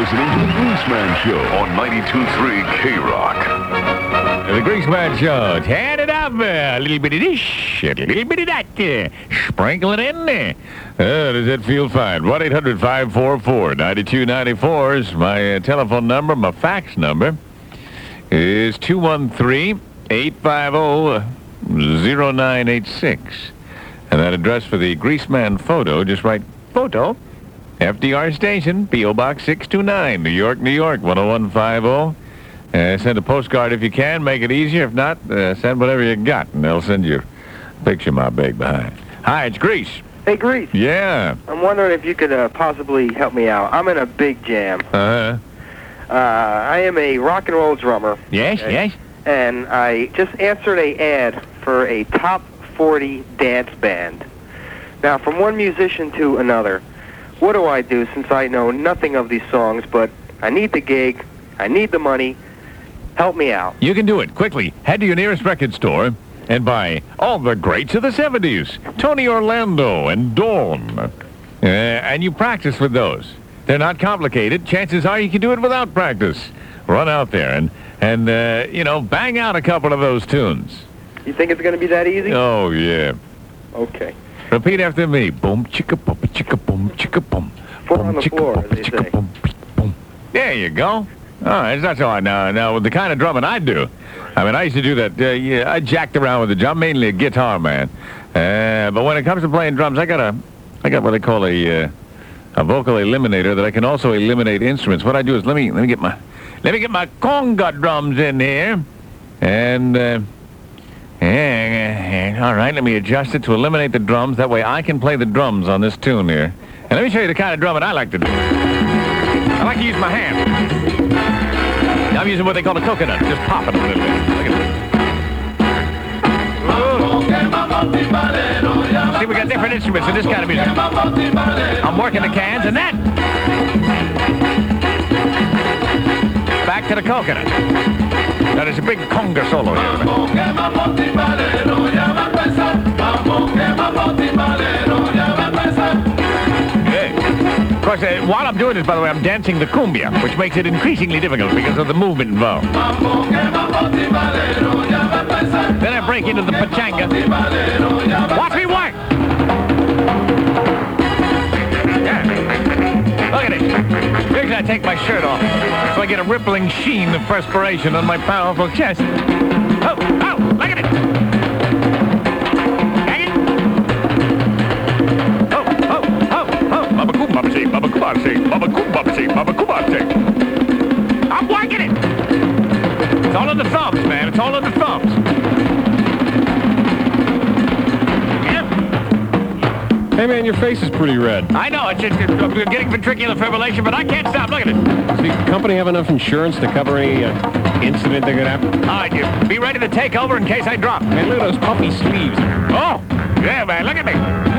listening to The Greaseman Show on 92.3 K-Rock. The Greaseman Show. Turn it up. uh, A little bit of this, a little bit of that. uh, Sprinkle it in. Uh, does that feel fine? 1-800-544-9294 is my uh, telephone number. My fax number is 213-850-0986. And that address for the Greaseman photo, just write photo, FDR Station, P.O. Box 629, New York, New York, 10150. Uh, send a postcard if you can. Make it easier. If not, uh, send whatever you got, and they'll send you a picture of my bag behind. Hi, it's Grease. Hey, Grease. Yeah. I'm wondering if you could uh, possibly help me out. I'm in a big jam. Uh-huh. Uh, I am a rock and roll drummer, Yes, Okay. yes. and I just answered a ad for a top 40 dance band. Now, from one musician to another, what do I do since I know nothing of these songs, but I need the gig, I need the money. Help me out. You can do it. Quickly, head to your nearest record store and buy all the greats of the 70s. Tony Orlando and Dawn. Uh, and you practice with those. They're not complicated. Chances are you can do it without practice. Run out there and, and uh, you know, bang out a couple of those tunes. You think it's going to be that easy? Oh, yeah. Okay. Repeat after me. Boom, chicka, boom, chicka, boom, chicka, boom. Foot Boom, on the chicka, floor, boom, as chicka, boom, boom. There you go. All right, that's all I know. Now, with the kind of drumming I do, I mean, I used to do that. Uh, yeah, I jacked around with the drum, mainly a guitar man. Uh, but when it comes to playing drums, I got a, I got what they call a, uh, a vocal eliminator that I can also eliminate instruments. What I do is let me let me get my, let me get my conga drums in here, and. Uh, yeah, all right, let me adjust it to eliminate the drums. That way I can play the drums on this tune here. And let me show you the kind of drumming I like to do. I like to use my hand. I'm using what they call a coconut, just pop it a little bit. Look at this. See, we got different instruments in this kind of music. I'm working the cans and that. Back to the coconut. Now there's a big conga solo here. Of course, uh, while I'm doing this, by the way, I'm dancing the cumbia, which makes it increasingly difficult because of the movement involved. Then I break into the pachanga. Watch me work! It. Here's I take my shirt off, so I get a rippling sheen of perspiration on my powerful chest. Oh, oh, look at it! Hang it! Oh, oh, oh, oh! Baba Kumbabsi, Baba Kumbabsi, Baba Kumbabsi, Baba Kumbabsi. I'm working it! It's all in the thumbs, man. It's all in the thumbs. Hey, man, your face is pretty red. I know, it's just it's, I'm getting ventricular fibrillation, but I can't stop. Look at it. Does the company have enough insurance to cover any uh, incident that could happen? All right, you be ready to take over in case I drop. Man, look at those puffy sleeves. Oh, yeah, man, look at me. Look at me.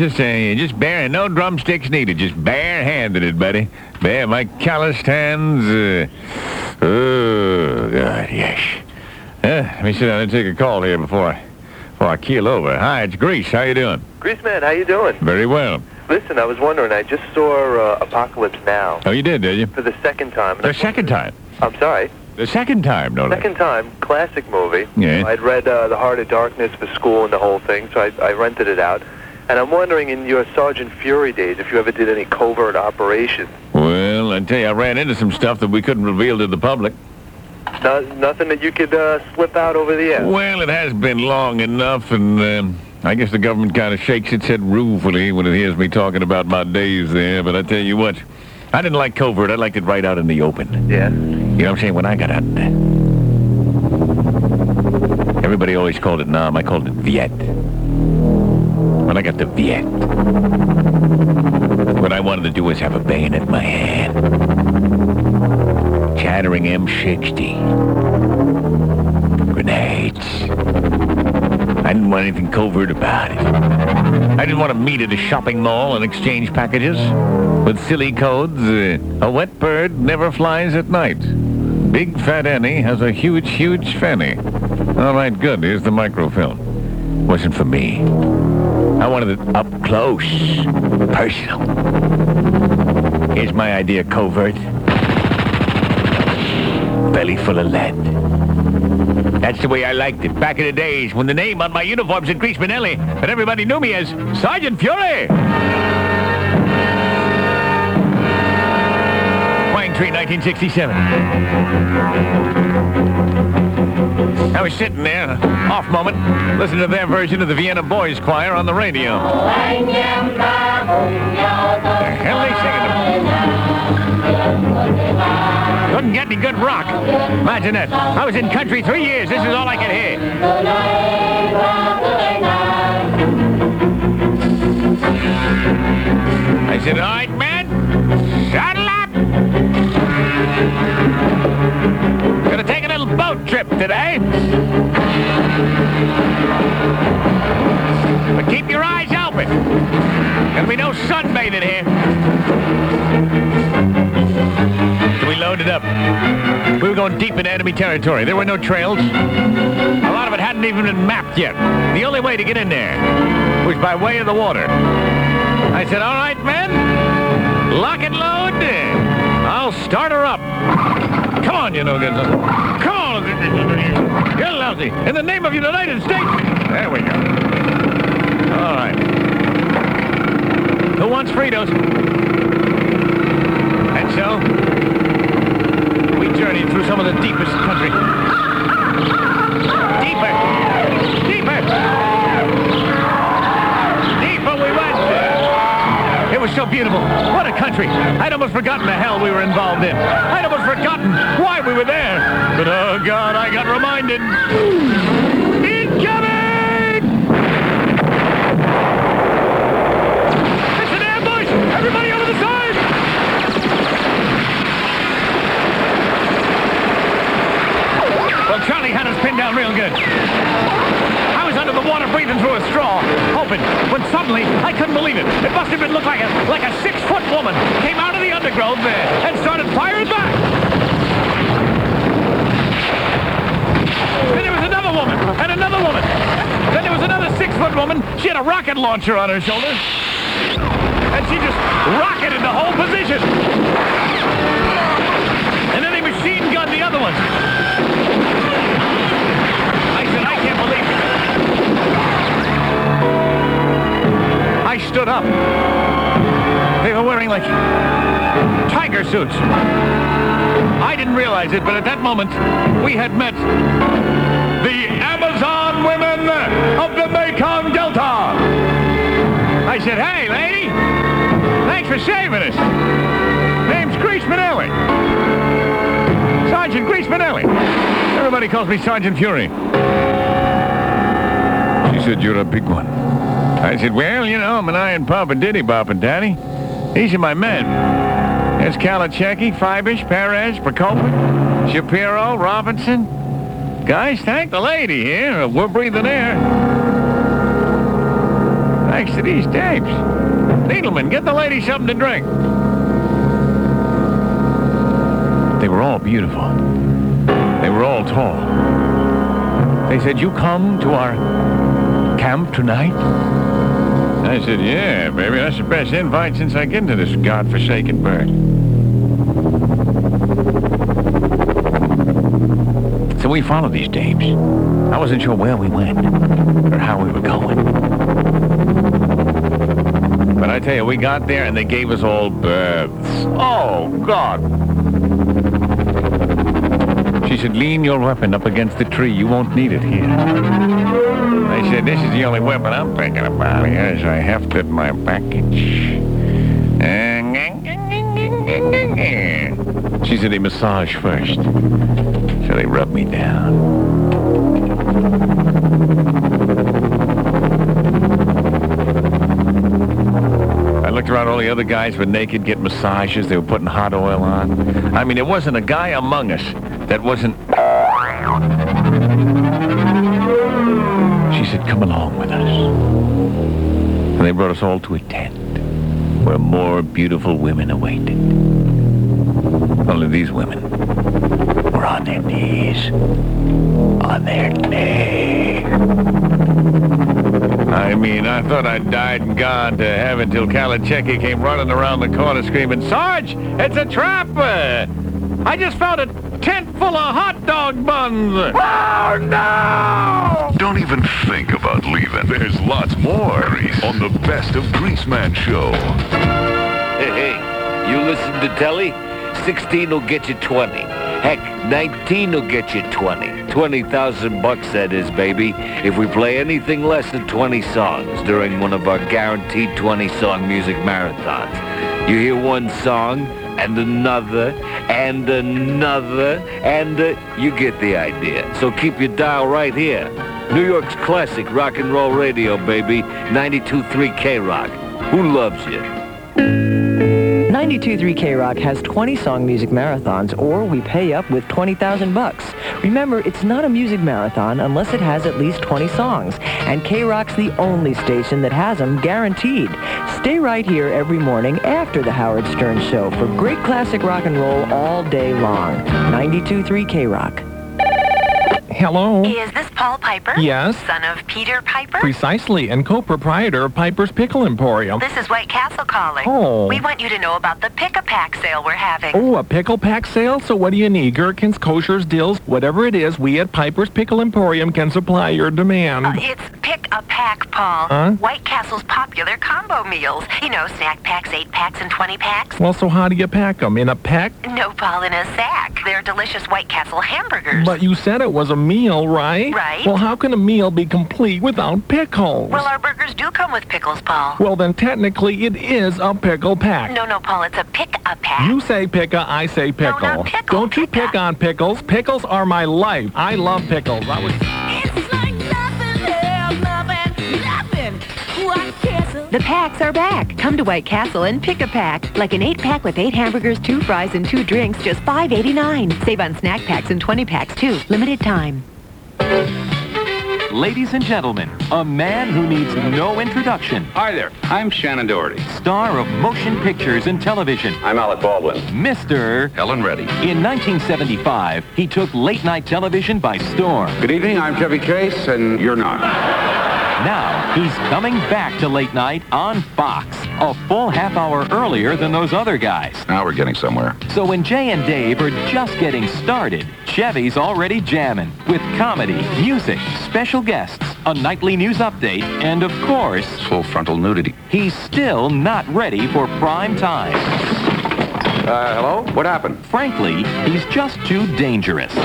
Just saying, just bare, no drumsticks needed, just bare-handed it, buddy. Bare, my calloused hands. Uh, oh, God, yes. Uh, let me sit down and take a call here before I, before I keel over. Hi, it's Grease. How you doing? Grease man, how you doing? Very well. Listen, I was wondering, I just saw uh, Apocalypse Now Oh, you did, did you? for the second time. The second time. I'm sorry. The second time, no. Second time, classic movie. Yeah. I'd read uh, The Heart of Darkness for school and the whole thing, so I, I rented it out. And I'm wondering, in your Sergeant Fury days, if you ever did any covert operations. Well, I tell you, I ran into some stuff that we couldn't reveal to the public. No, nothing that you could uh, slip out over the air. Well, it has been long enough, and um, I guess the government kind of shakes its head ruefully when it hears me talking about my days there. But I tell you what, I didn't like covert. I liked it right out in the open. Yeah. You know what I'm saying? When I got out there, everybody always called it Nam. I called it Viet. When I got the Viet, what I wanted to do was have a bayonet in my hand. Chattering M60. Grenades. I didn't want anything covert about it. I didn't want to meet at a shopping mall and exchange packages with silly codes. Uh, a wet bird never flies at night. Big Fat Annie has a huge, huge fanny. All right, good. Here's the microfilm. Wasn't for me. I wanted it up close, personal. Here's my idea, covert. Belly full of lead. That's the way I liked it. Back in the days when the name on my uniform said Grease Manelli, and everybody knew me as Sergeant Fury. Pine Tree, 1967. I was sitting there, off moment, listening to their version of the Vienna Boys Choir on the radio. The hell they singing? Couldn't get any good rock. Imagine that. I was in country three years. This is all I could hear. I said, all right, man, trip today. But keep your eyes open. Gonna be no sunbathing here. We loaded up. We were going deep into enemy territory. There were no trails. A lot of it hadn't even been mapped yet. The only way to get in there was by way of the water. I said, all right, men, lock and load. I'll start her up. Come on, you know, some. Come on. Get lousy. In the name of the United States. There we go. All right. Who wants Fritos? And so, we journeyed through some of the deepest country. Deeper! Deeper was so beautiful. What a country. I'd almost forgotten the hell we were involved in. I'd almost forgotten why we were there. But oh God, I got reminded. Incoming! It's an ambush! Everybody over the side! Well, Charlie had us pinned down real good. The water breathing through a straw, hoping, when suddenly I couldn't believe it. It must have been looked like a like a six-foot woman came out of the undergrowth there and started firing back. Then there was another woman, and another woman. Then there was another six-foot woman. She had a rocket launcher on her shoulder. And she just rocketed the whole position. And then they machine gunned the other ones. I stood up. They were wearing like tiger suits. I didn't realize it, but at that moment, we had met the Amazon women of the Mekong Delta. I said, hey, lady, thanks for saving us. Name's Grease Manelli. Sergeant Grease Manelli. Everybody calls me Sergeant Fury. She said, you're a big one. I said, well, you know, I'm an iron pump and diddy bop and daddy. These are my men. There's Kalachecki, Fibish, Perez, Prokopa, Shapiro, Robinson. Guys, thank the lady here. We're breathing air. Thanks to these tapes. Needleman, get the lady something to drink. They were all beautiful. They were all tall. They said, you come to our camp tonight? I said, yeah, baby, that's the best invite since I get into this godforsaken bird. So we followed these dames. I wasn't sure where we went or how we were going. But I tell you, we got there and they gave us all berths. Oh, God. She said, lean your weapon up against the tree. You won't need it here. Said, this is the only weapon I'm thinking about as I hefted my package. She said they massage first. So they rubbed me down. I looked around, all the other guys were naked, getting massages. They were putting hot oil on. I mean, there wasn't a guy among us that wasn't come along with us. And they brought us all to a tent where more beautiful women awaited. Only these women were on their knees. On their knees. I mean, I thought I'd died and gone to heaven till Kalachecki came running around the corner screaming, Sarge, it's a trap! I just found a tent full of hot dog buns! Oh, no! Don't even think about leaving. There's lots more Grease on the Best of Greaseman show. Hey, hey, you listen to telly? 16 will get you 20. Heck, 19 will get you 20. 20,000 bucks, that is, baby, if we play anything less than 20 songs during one of our guaranteed 20-song music marathons. You hear one song, and another, and another, and uh, you get the idea. So keep your dial right here. New York's classic rock and roll radio, baby. 92.3 K-Rock. Who loves you? 92.3 K-Rock has 20 song music marathons, or we pay up with 20,000 bucks. Remember, it's not a music marathon unless it has at least 20 songs, and K-Rock's the only station that has them guaranteed. Stay right here every morning after the Howard Stern Show for great classic rock and roll all day long. 92.3 K-Rock. Hello. Is this Paul Piper? Yes. Son of Peter Piper? Precisely, and co-proprietor of Piper's Pickle Emporium. This is White Castle calling. Oh. We want you to know about the pick-a-pack sale we're having. Oh, a pickle pack sale? So what do you need? Gherkins, koshers, dills, whatever it is, we at Piper's Pickle Emporium can supply your demand. Uh, it's pick-a-pack, Paul. Huh? White Castle's popular combo meals. You know, snack packs, 8 packs, and 20 packs. well, so how do you pack them? In a pack? No, Paul, in a sack. They're delicious White Castle hamburgers. But you said it was a meal, right? Right. Well, how can a meal be complete without pickles? Well, our burgers do come with pickles, Paul. Well, then technically it is a pickle pack. No, no, Paul, it's a pick-a-pack. You say pick a, I say pickle. No, not pickle, Don't you picka. pick on pickles. Pickles are my life. I love pickles. I was... The packs are back. Come to White Castle and pick a pack. Like an 8-pack with 8 hamburgers, 2 fries, and 2 drinks, just $5.89. Save on snack packs and 20 packs, too. Limited time. Ladies and gentlemen, a man who needs no introduction. Hi there. I'm Shannen Doherty. Star of motion pictures and television. I'm Alec Baldwin. Mr. Helen Reddy. In 1975, he took late night television by storm. Good evening. I'm Chevy Chase, and you're not. Now, he's coming back to late night on Fox, a full half hour earlier than those other guys. Now we're getting somewhere. So when Jay and Dave are just getting started, Chevy's already jamming with comedy, music, special guests, a nightly news update, and of course, Full frontal nudity. he's still not ready for prime time. Uh, hello? What happened? Frankly, he's just too dangerous.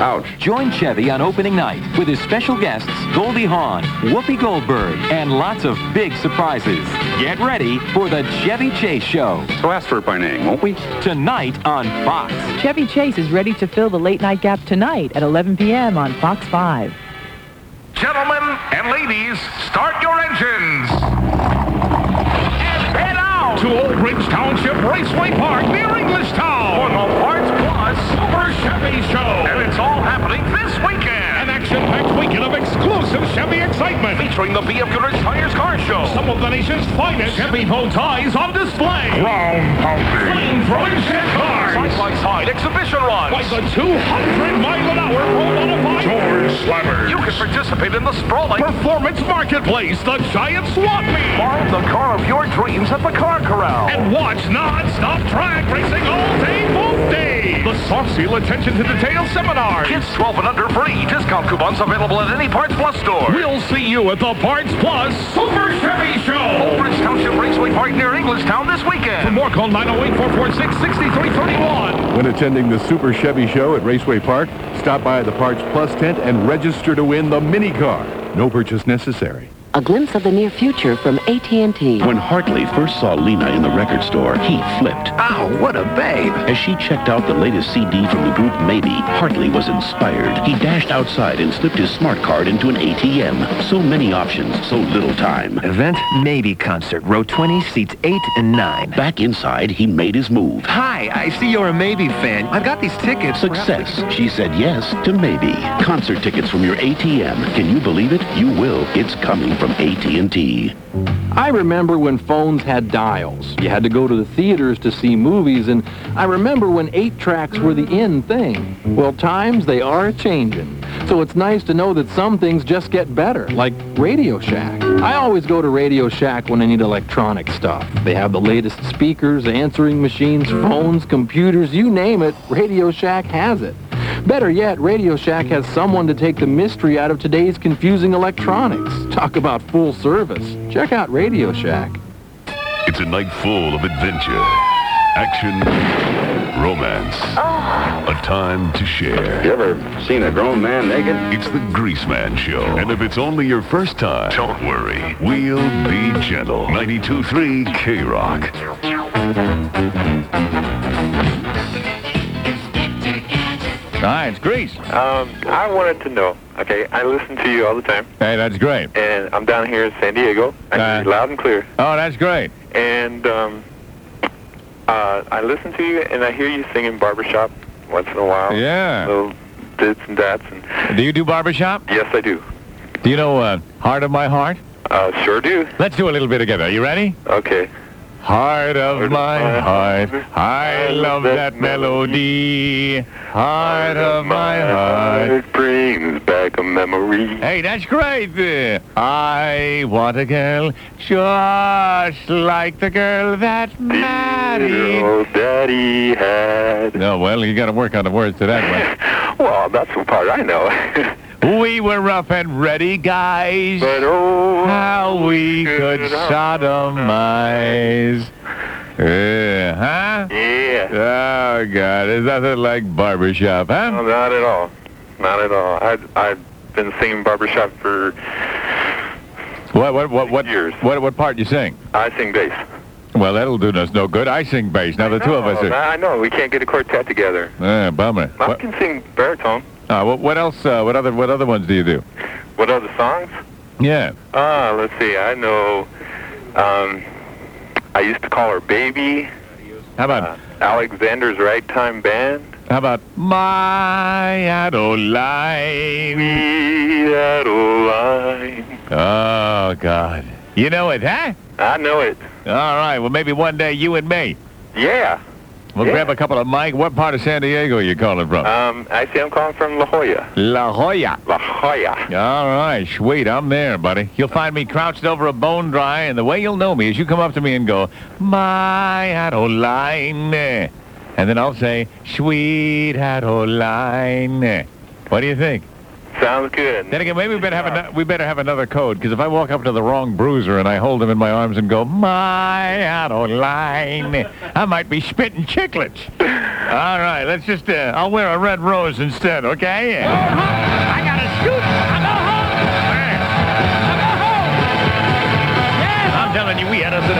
Ouch. Join Chevy on opening night with his special guests Goldie Hawn, Whoopi Goldberg, and lots of big surprises. Get ready for the Chevy Chase Show So ask for it by name, won't we? tonight on Fox. Chevy Chase is ready to fill the late night gap tonight at 11 p.m. on Fox 5. Gentlemen and ladies, start your engines. To Old Bridge Township Raceway Park near Englishtown for the Parts Plus Super Chevy Show. And it's all happening this weekend. An action-packed weekend of exclusive Chevy excitement featuring the Car Show. Some of the nation's finest Chevy bow ties on display. Round pounding. Flame-throwing shed cars. Side-by-side exhibition runs. Like the 200 mile an hour pro modified door slammers. You can participate in the sprawling Performance Marketplace, the giant swap meet. Borrow the car of your dreams at the Car Corral. And watch non-stop track racing all day, both days. The soft seal attention to detail seminar. Kids 12 and under free. Discount coupons available at any Parts Plus store. We'll see you at the Parts Plus Super Chevy Show. Old Bridge Township Raceway Park near Englishtown this weekend. For more, call 908-446-6331. When attending the Super Chevy Show at Raceway Park, stop by the Parts Plus tent and register to win the mini car. No purchase necessary. A glimpse of the near future from AT&T. When Hartley first saw Lena in the record store, he flipped. Ow, what a babe! As she checked out the latest CD from the group Maybe, Hartley was inspired. He dashed outside and slipped his smart card into an ATM. So many options, so little time. Event Maybe concert, row 20, seats 8 and 9. Back inside, he made his move. Hi, I see you're a Maybe fan. I've got these tickets. Success. She said yes to Maybe. Concert tickets from your ATM. Can you believe it? You will. It's coming from AT&T. I remember when phones had dials. You had to go to the theaters to see movies, and I remember when eight tracks were the in thing. Well, times they are changing. So it's nice to know that some things just get better, like Radio Shack. I always go to Radio Shack when I need electronic stuff. They have the latest speakers, answering machines, phones, computers, you name it, Radio Shack has it. Better yet, Radio Shack has someone to take the mystery out of today's confusing electronics. Talk about full service. Check out Radio Shack. It's a night full of adventure, action, romance, oh. a time to share. You ever seen a grown man naked? It's the Greaseman Show. And if it's only your first time, don't worry. We'll be gentle. 92.3 K-Rock. Hi, it's Grease. Um, I wanted to know. Okay, I listen to you all the time, Hey, that's great. and I'm down here in San Diego. I hear you loud and clear. Oh, that's great. And um, uh, I listen to you, and I hear you singing barbershop once in a while. Yeah. Little dits and dats. And Do you do barbershop? yes, I do. Do you know uh, Heart of My Heart? Uh, sure do. Let's do a little bit together. You ready? Okay. Heart of my heart, I love that melody. Heart of my heart. It brings back a memory. Hey, that's great. I want a girl just like the girl that. Oh, Daddy had. No, well, you got to work on the words to that one. Well, that's the part I know. we were rough and ready guys. but oh, How we could sodomize. Yeah, huh? yeah. Oh, God. There's nothing like barbershop, huh? No, not at all. Not at all. I I've been singing barbershop for What, what, what, what, years. what, what part you sing? I sing bass. Well, that'll do us no good. I sing bass. Now, the two of us are... I know. We can't get a quartet together. Ah, bummer. I What, can sing baritone. Uh, what, what else, uh, what other, what other ones do you do? What other songs? Yeah. Ah, let's see. I know. Um, I used to call her baby. How about, Uh, Alexander's Ragtime Band. how about My Adeline? Sweet Adeline. Oh, God. You know it, huh? I know it. All right. Well, maybe one day you and me. Yeah. We'll Yeah. grab a couple of mic. What part of San Diego are you calling from? Um, actually, I'm calling from La Jolla. La Jolla. La Jolla. All right, sweet. I'm there, buddy. You'll find me crouched over a bone dry, and the way you'll know me is you come up to me and go, My Adeline. And then I'll say, Sweet Adeline. What do you think? Sounds good. Then again, maybe we better have ano- we better have another code because if I walk up to the wrong bruiser and I hold him in my arms and go, "My Adeline," I might be spitting chiclets. All right, let's just uh, I'll wear a red rose instead, okay? I gotta shoot. I go home. I'm telling you, we had us an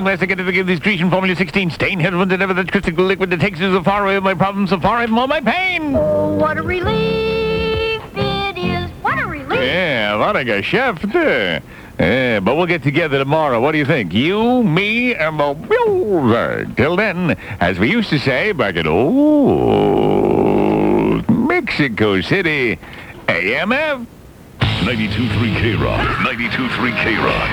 long last I get to give this Grecian Formula 16 stain head that ever that crystal liquid that takes us so far away of my problems, so far away from all my pain. What a relief it is. What a relief. Yeah, what a geschäft. Yeah, but we'll get together tomorrow. What do you think? You, me, and the music. Till then, as we used to say back at old Mexico City, AMF. 92.3 K-Rock. 92.3 K-Rock.